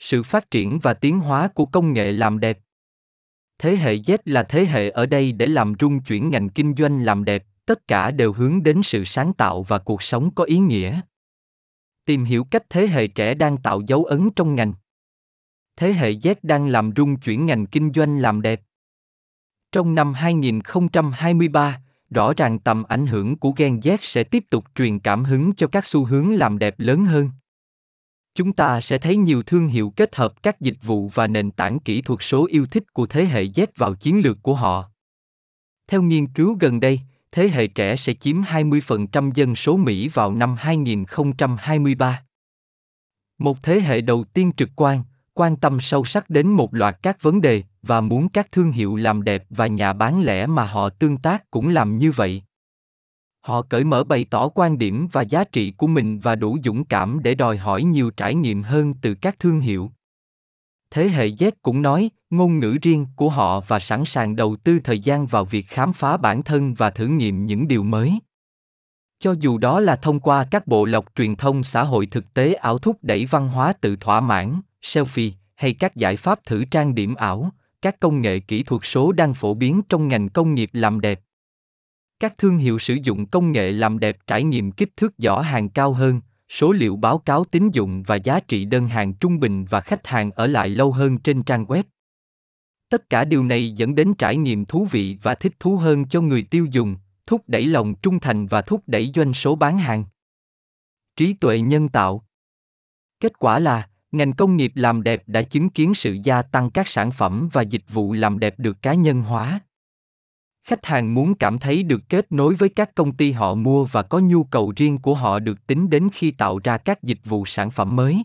Sự phát triển và tiến hóa của công nghệ làm đẹp. Thế hệ Z là thế hệ ở đây để làm rung chuyển ngành kinh doanh làm đẹp, tất cả đều hướng đến sự sáng tạo và cuộc sống có ý nghĩa. Tìm hiểu cách thế hệ trẻ đang tạo dấu ấn trong ngành. Thế hệ Z đang làm rung chuyển ngành kinh doanh làm đẹp. Trong năm 2023, rõ ràng tầm ảnh hưởng của Gen Z sẽ tiếp tục truyền cảm hứng cho các xu hướng làm đẹp lớn hơn. Chúng ta sẽ thấy nhiều thương hiệu kết hợp các dịch vụ và nền tảng kỹ thuật số yêu thích của thế hệ Z vào chiến lược của họ. Theo nghiên cứu gần đây, thế hệ trẻ sẽ chiếm 20% dân số Mỹ vào năm 2023. Một thế hệ đầu tiên trực quan, quan tâm sâu sắc đến một loạt các vấn đề và muốn các thương hiệu làm đẹp và nhà bán lẻ mà họ tương tác cũng làm như vậy họ cởi mở bày tỏ quan điểm và giá trị của mình và đủ dũng cảm để đòi hỏi nhiều trải nghiệm hơn từ các thương hiệu. Thế hệ z cũng nói, ngôn ngữ riêng của họ và sẵn sàng đầu tư thời gian vào việc khám phá bản thân và thử nghiệm những điều mới. Cho dù đó là thông qua các bộ lọc truyền thông xã hội thực tế ảo thúc đẩy văn hóa tự thỏa mãn, selfie, hay các giải pháp thử trang điểm ảo, các công nghệ kỹ thuật số đang phổ biến trong ngành công nghiệp làm đẹp các thương hiệu sử dụng công nghệ làm đẹp trải nghiệm kích thước giỏ hàng cao hơn, số liệu báo cáo tín dụng và giá trị đơn hàng trung bình và khách hàng ở lại lâu hơn trên trang web. Tất cả điều này dẫn đến trải nghiệm thú vị và thích thú hơn cho người tiêu dùng, thúc đẩy lòng trung thành và thúc đẩy doanh số bán hàng. Trí tuệ nhân tạo. Kết quả là, ngành công nghiệp làm đẹp đã chứng kiến sự gia tăng các sản phẩm và dịch vụ làm đẹp được cá nhân hóa khách hàng muốn cảm thấy được kết nối với các công ty họ mua và có nhu cầu riêng của họ được tính đến khi tạo ra các dịch vụ sản phẩm mới.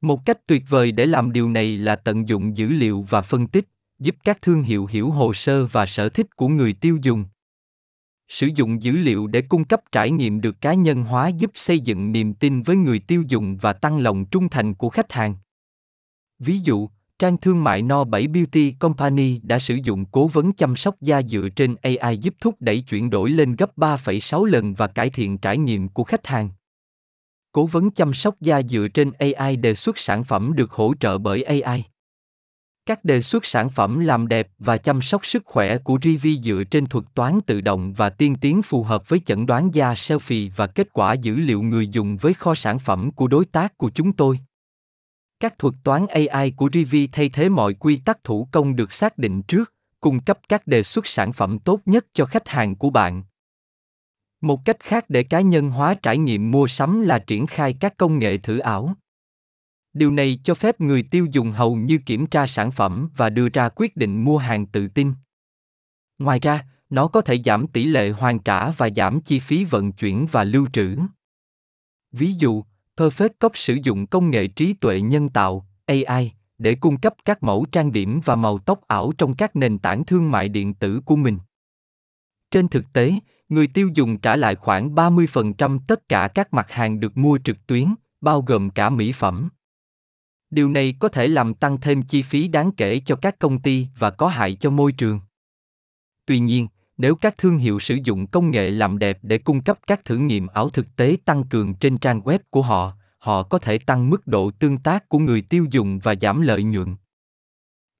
Một cách tuyệt vời để làm điều này là tận dụng dữ liệu và phân tích, giúp các thương hiệu hiểu hồ sơ và sở thích của người tiêu dùng. Sử dụng dữ liệu để cung cấp trải nghiệm được cá nhân hóa giúp xây dựng niềm tin với người tiêu dùng và tăng lòng trung thành của khách hàng. Ví dụ trang thương mại No 7 Beauty Company đã sử dụng cố vấn chăm sóc da dựa trên AI giúp thúc đẩy chuyển đổi lên gấp 3,6 lần và cải thiện trải nghiệm của khách hàng. Cố vấn chăm sóc da dựa trên AI đề xuất sản phẩm được hỗ trợ bởi AI. Các đề xuất sản phẩm làm đẹp và chăm sóc sức khỏe của Rivi dựa trên thuật toán tự động và tiên tiến phù hợp với chẩn đoán da selfie và kết quả dữ liệu người dùng với kho sản phẩm của đối tác của chúng tôi. Các thuật toán AI của Rivi thay thế mọi quy tắc thủ công được xác định trước, cung cấp các đề xuất sản phẩm tốt nhất cho khách hàng của bạn. Một cách khác để cá nhân hóa trải nghiệm mua sắm là triển khai các công nghệ thử ảo. Điều này cho phép người tiêu dùng hầu như kiểm tra sản phẩm và đưa ra quyết định mua hàng tự tin. Ngoài ra, nó có thể giảm tỷ lệ hoàn trả và giảm chi phí vận chuyển và lưu trữ. Ví dụ, Perfect Cop sử dụng công nghệ trí tuệ nhân tạo AI để cung cấp các mẫu trang điểm và màu tóc ảo trong các nền tảng thương mại điện tử của mình. Trên thực tế, người tiêu dùng trả lại khoảng 30% tất cả các mặt hàng được mua trực tuyến, bao gồm cả mỹ phẩm. Điều này có thể làm tăng thêm chi phí đáng kể cho các công ty và có hại cho môi trường. Tuy nhiên, nếu các thương hiệu sử dụng công nghệ làm đẹp để cung cấp các thử nghiệm ảo thực tế tăng cường trên trang web của họ họ có thể tăng mức độ tương tác của người tiêu dùng và giảm lợi nhuận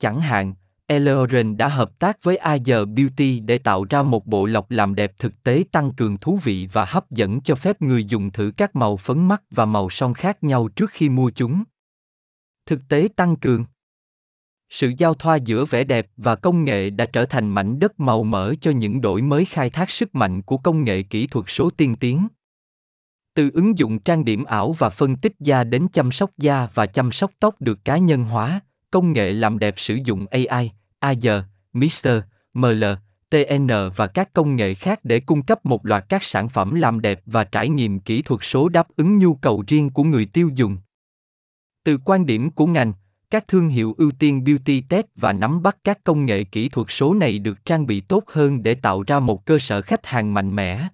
chẳng hạn, Eleoren đã hợp tác với Ayer Beauty để tạo ra một bộ lọc làm đẹp thực tế tăng cường thú vị và hấp dẫn cho phép người dùng thử các màu phấn mắt và màu son khác nhau trước khi mua chúng. Thực tế tăng cường sự giao thoa giữa vẻ đẹp và công nghệ đã trở thành mảnh đất màu mỡ cho những đổi mới khai thác sức mạnh của công nghệ kỹ thuật số tiên tiến từ ứng dụng trang điểm ảo và phân tích da đến chăm sóc da và chăm sóc tóc được cá nhân hóa công nghệ làm đẹp sử dụng ai AR, Mr, ML, TN và các công nghệ khác để cung cấp một loạt các sản phẩm làm đẹp và trải nghiệm kỹ thuật số đáp ứng nhu cầu riêng của người tiêu dùng. Từ quan điểm của ngành, các thương hiệu ưu tiên beauty tech và nắm bắt các công nghệ kỹ thuật số này được trang bị tốt hơn để tạo ra một cơ sở khách hàng mạnh mẽ.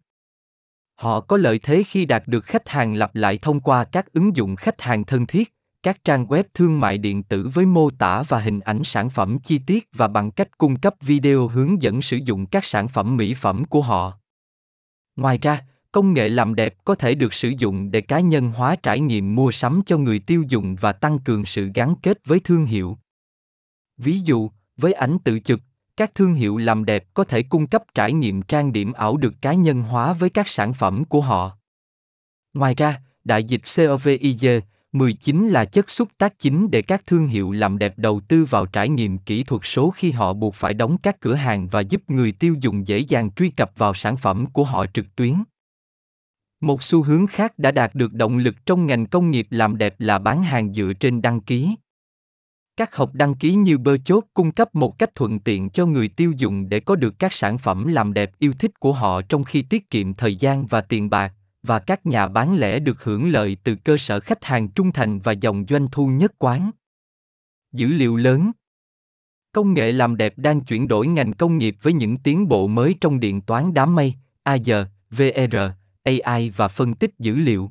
Họ có lợi thế khi đạt được khách hàng lặp lại thông qua các ứng dụng khách hàng thân thiết, các trang web thương mại điện tử với mô tả và hình ảnh sản phẩm chi tiết và bằng cách cung cấp video hướng dẫn sử dụng các sản phẩm mỹ phẩm của họ. Ngoài ra công nghệ làm đẹp có thể được sử dụng để cá nhân hóa trải nghiệm mua sắm cho người tiêu dùng và tăng cường sự gắn kết với thương hiệu. Ví dụ, với ảnh tự chụp, các thương hiệu làm đẹp có thể cung cấp trải nghiệm trang điểm ảo được cá nhân hóa với các sản phẩm của họ. Ngoài ra, đại dịch COVID-19 là chất xúc tác chính để các thương hiệu làm đẹp đầu tư vào trải nghiệm kỹ thuật số khi họ buộc phải đóng các cửa hàng và giúp người tiêu dùng dễ dàng truy cập vào sản phẩm của họ trực tuyến. Một xu hướng khác đã đạt được động lực trong ngành công nghiệp làm đẹp là bán hàng dựa trên đăng ký. Các hộp đăng ký như bơ chốt cung cấp một cách thuận tiện cho người tiêu dùng để có được các sản phẩm làm đẹp yêu thích của họ trong khi tiết kiệm thời gian và tiền bạc, và các nhà bán lẻ được hưởng lợi từ cơ sở khách hàng trung thành và dòng doanh thu nhất quán. Dữ liệu lớn Công nghệ làm đẹp đang chuyển đổi ngành công nghiệp với những tiến bộ mới trong điện toán đám mây, AR, VR, AI và phân tích dữ liệu.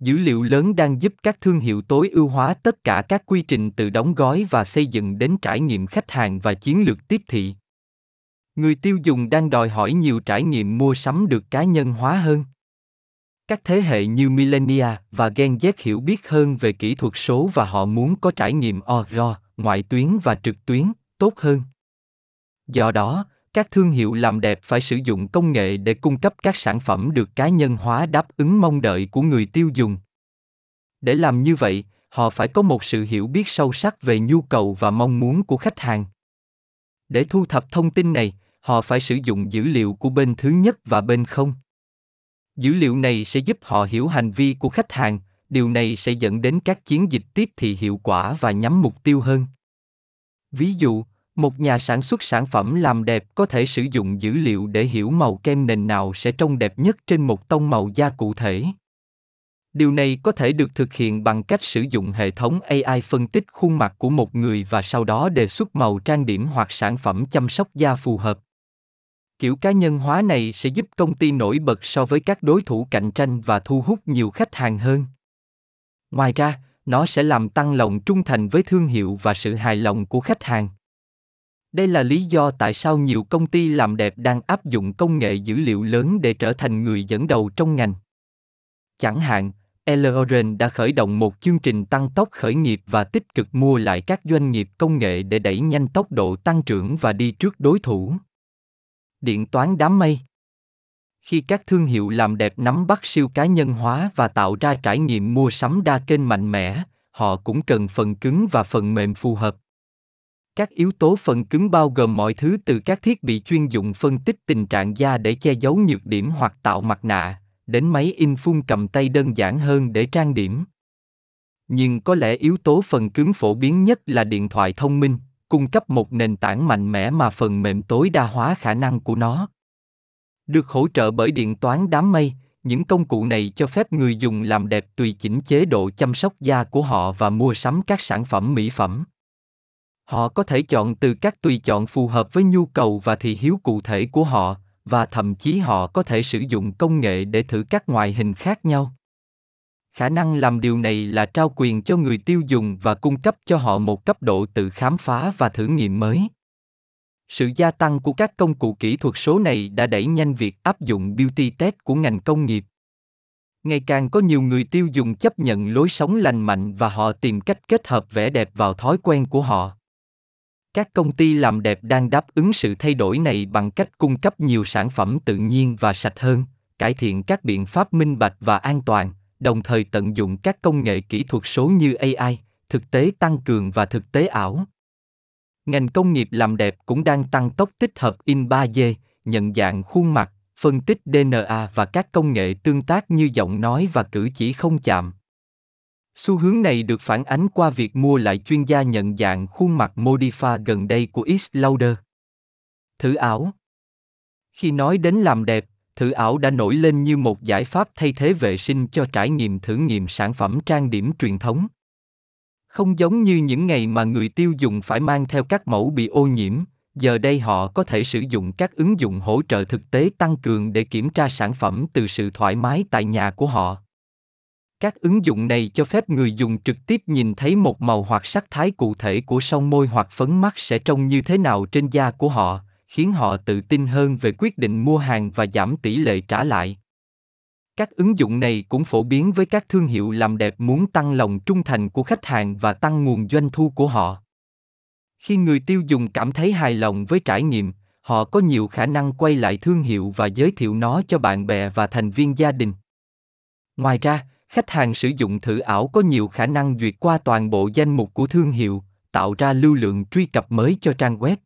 Dữ liệu lớn đang giúp các thương hiệu tối ưu hóa tất cả các quy trình từ đóng gói và xây dựng đến trải nghiệm khách hàng và chiến lược tiếp thị. Người tiêu dùng đang đòi hỏi nhiều trải nghiệm mua sắm được cá nhân hóa hơn. Các thế hệ như Millennia và Gen Z hiểu biết hơn về kỹ thuật số và họ muốn có trải nghiệm ORO, ngoại tuyến và trực tuyến, tốt hơn. Do đó, các thương hiệu làm đẹp phải sử dụng công nghệ để cung cấp các sản phẩm được cá nhân hóa đáp ứng mong đợi của người tiêu dùng. Để làm như vậy, họ phải có một sự hiểu biết sâu sắc về nhu cầu và mong muốn của khách hàng. Để thu thập thông tin này, họ phải sử dụng dữ liệu của bên thứ nhất và bên không. Dữ liệu này sẽ giúp họ hiểu hành vi của khách hàng, điều này sẽ dẫn đến các chiến dịch tiếp thị hiệu quả và nhắm mục tiêu hơn. Ví dụ một nhà sản xuất sản phẩm làm đẹp có thể sử dụng dữ liệu để hiểu màu kem nền nào sẽ trông đẹp nhất trên một tông màu da cụ thể. Điều này có thể được thực hiện bằng cách sử dụng hệ thống AI phân tích khuôn mặt của một người và sau đó đề xuất màu trang điểm hoặc sản phẩm chăm sóc da phù hợp. Kiểu cá nhân hóa này sẽ giúp công ty nổi bật so với các đối thủ cạnh tranh và thu hút nhiều khách hàng hơn. Ngoài ra, nó sẽ làm tăng lòng trung thành với thương hiệu và sự hài lòng của khách hàng. Đây là lý do tại sao nhiều công ty làm đẹp đang áp dụng công nghệ dữ liệu lớn để trở thành người dẫn đầu trong ngành. Chẳng hạn, L'Oreal đã khởi động một chương trình tăng tốc khởi nghiệp và tích cực mua lại các doanh nghiệp công nghệ để đẩy nhanh tốc độ tăng trưởng và đi trước đối thủ. Điện toán đám mây Khi các thương hiệu làm đẹp nắm bắt siêu cá nhân hóa và tạo ra trải nghiệm mua sắm đa kênh mạnh mẽ, họ cũng cần phần cứng và phần mềm phù hợp. Các yếu tố phần cứng bao gồm mọi thứ từ các thiết bị chuyên dụng phân tích tình trạng da để che giấu nhược điểm hoặc tạo mặt nạ, đến máy in phun cầm tay đơn giản hơn để trang điểm. Nhưng có lẽ yếu tố phần cứng phổ biến nhất là điện thoại thông minh, cung cấp một nền tảng mạnh mẽ mà phần mềm tối đa hóa khả năng của nó. Được hỗ trợ bởi điện toán đám mây, những công cụ này cho phép người dùng làm đẹp tùy chỉnh chế độ chăm sóc da của họ và mua sắm các sản phẩm mỹ phẩm. Họ có thể chọn từ các tùy chọn phù hợp với nhu cầu và thị hiếu cụ thể của họ, và thậm chí họ có thể sử dụng công nghệ để thử các ngoại hình khác nhau. Khả năng làm điều này là trao quyền cho người tiêu dùng và cung cấp cho họ một cấp độ tự khám phá và thử nghiệm mới. Sự gia tăng của các công cụ kỹ thuật số này đã đẩy nhanh việc áp dụng beauty test của ngành công nghiệp. Ngày càng có nhiều người tiêu dùng chấp nhận lối sống lành mạnh và họ tìm cách kết hợp vẻ đẹp vào thói quen của họ các công ty làm đẹp đang đáp ứng sự thay đổi này bằng cách cung cấp nhiều sản phẩm tự nhiên và sạch hơn cải thiện các biện pháp minh bạch và an toàn đồng thời tận dụng các công nghệ kỹ thuật số như ai thực tế tăng cường và thực tế ảo ngành công nghiệp làm đẹp cũng đang tăng tốc tích hợp in 3D, nhận dạng khuôn mặt, phân tích DNA và các công nghệ tương tác như giọng nói và cử chỉ không chạm. Xu hướng này được phản ánh qua việc mua lại chuyên gia nhận dạng khuôn mặt Modifa gần đây của X Lauder. Thử ảo Khi nói đến làm đẹp, thử ảo đã nổi lên như một giải pháp thay thế vệ sinh cho trải nghiệm thử nghiệm sản phẩm trang điểm truyền thống. Không giống như những ngày mà người tiêu dùng phải mang theo các mẫu bị ô nhiễm, giờ đây họ có thể sử dụng các ứng dụng hỗ trợ thực tế tăng cường để kiểm tra sản phẩm từ sự thoải mái tại nhà của họ. Các ứng dụng này cho phép người dùng trực tiếp nhìn thấy một màu hoặc sắc thái cụ thể của son môi hoặc phấn mắt sẽ trông như thế nào trên da của họ, khiến họ tự tin hơn về quyết định mua hàng và giảm tỷ lệ trả lại. Các ứng dụng này cũng phổ biến với các thương hiệu làm đẹp muốn tăng lòng trung thành của khách hàng và tăng nguồn doanh thu của họ. Khi người tiêu dùng cảm thấy hài lòng với trải nghiệm, họ có nhiều khả năng quay lại thương hiệu và giới thiệu nó cho bạn bè và thành viên gia đình. Ngoài ra, khách hàng sử dụng thử ảo có nhiều khả năng duyệt qua toàn bộ danh mục của thương hiệu, tạo ra lưu lượng truy cập mới cho trang web.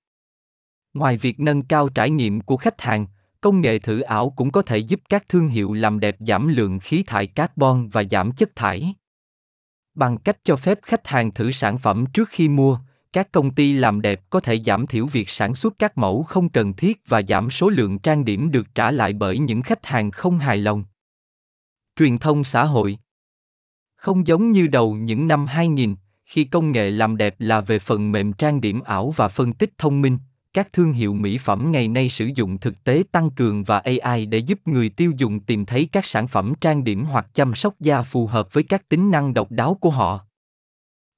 Ngoài việc nâng cao trải nghiệm của khách hàng, công nghệ thử ảo cũng có thể giúp các thương hiệu làm đẹp giảm lượng khí thải carbon và giảm chất thải. Bằng cách cho phép khách hàng thử sản phẩm trước khi mua, các công ty làm đẹp có thể giảm thiểu việc sản xuất các mẫu không cần thiết và giảm số lượng trang điểm được trả lại bởi những khách hàng không hài lòng. Truyền thông xã hội Không giống như đầu những năm 2000, khi công nghệ làm đẹp là về phần mềm trang điểm ảo và phân tích thông minh, các thương hiệu mỹ phẩm ngày nay sử dụng thực tế tăng cường và AI để giúp người tiêu dùng tìm thấy các sản phẩm trang điểm hoặc chăm sóc da phù hợp với các tính năng độc đáo của họ.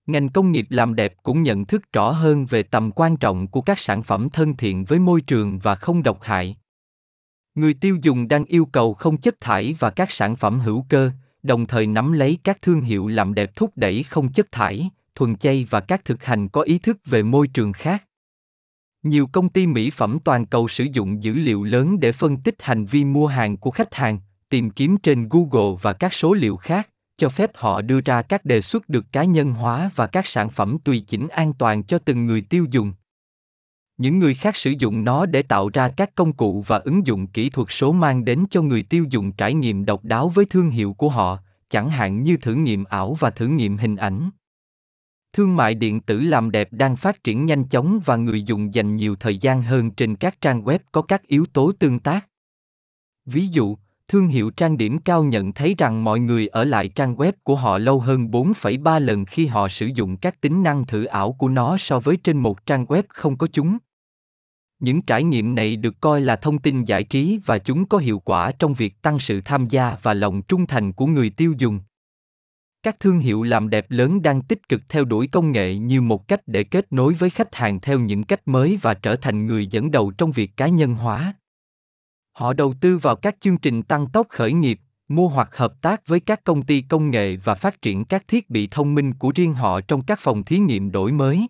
Ngành công nghiệp làm đẹp cũng nhận thức rõ hơn về tầm quan trọng của các sản phẩm thân thiện với môi trường và không độc hại. Người tiêu dùng đang yêu cầu không chất thải và các sản phẩm hữu cơ, đồng thời nắm lấy các thương hiệu làm đẹp thúc đẩy không chất thải, thuần chay và các thực hành có ý thức về môi trường khác. Nhiều công ty mỹ phẩm toàn cầu sử dụng dữ liệu lớn để phân tích hành vi mua hàng của khách hàng, tìm kiếm trên Google và các số liệu khác, cho phép họ đưa ra các đề xuất được cá nhân hóa và các sản phẩm tùy chỉnh an toàn cho từng người tiêu dùng. Những người khác sử dụng nó để tạo ra các công cụ và ứng dụng kỹ thuật số mang đến cho người tiêu dùng trải nghiệm độc đáo với thương hiệu của họ, chẳng hạn như thử nghiệm ảo và thử nghiệm hình ảnh. Thương mại điện tử làm đẹp đang phát triển nhanh chóng và người dùng dành nhiều thời gian hơn trên các trang web có các yếu tố tương tác. Ví dụ, thương hiệu trang điểm cao nhận thấy rằng mọi người ở lại trang web của họ lâu hơn 4,3 lần khi họ sử dụng các tính năng thử ảo của nó so với trên một trang web không có chúng. Những trải nghiệm này được coi là thông tin giải trí và chúng có hiệu quả trong việc tăng sự tham gia và lòng trung thành của người tiêu dùng. Các thương hiệu làm đẹp lớn đang tích cực theo đuổi công nghệ như một cách để kết nối với khách hàng theo những cách mới và trở thành người dẫn đầu trong việc cá nhân hóa. Họ đầu tư vào các chương trình tăng tốc khởi nghiệp, mua hoặc hợp tác với các công ty công nghệ và phát triển các thiết bị thông minh của riêng họ trong các phòng thí nghiệm đổi mới.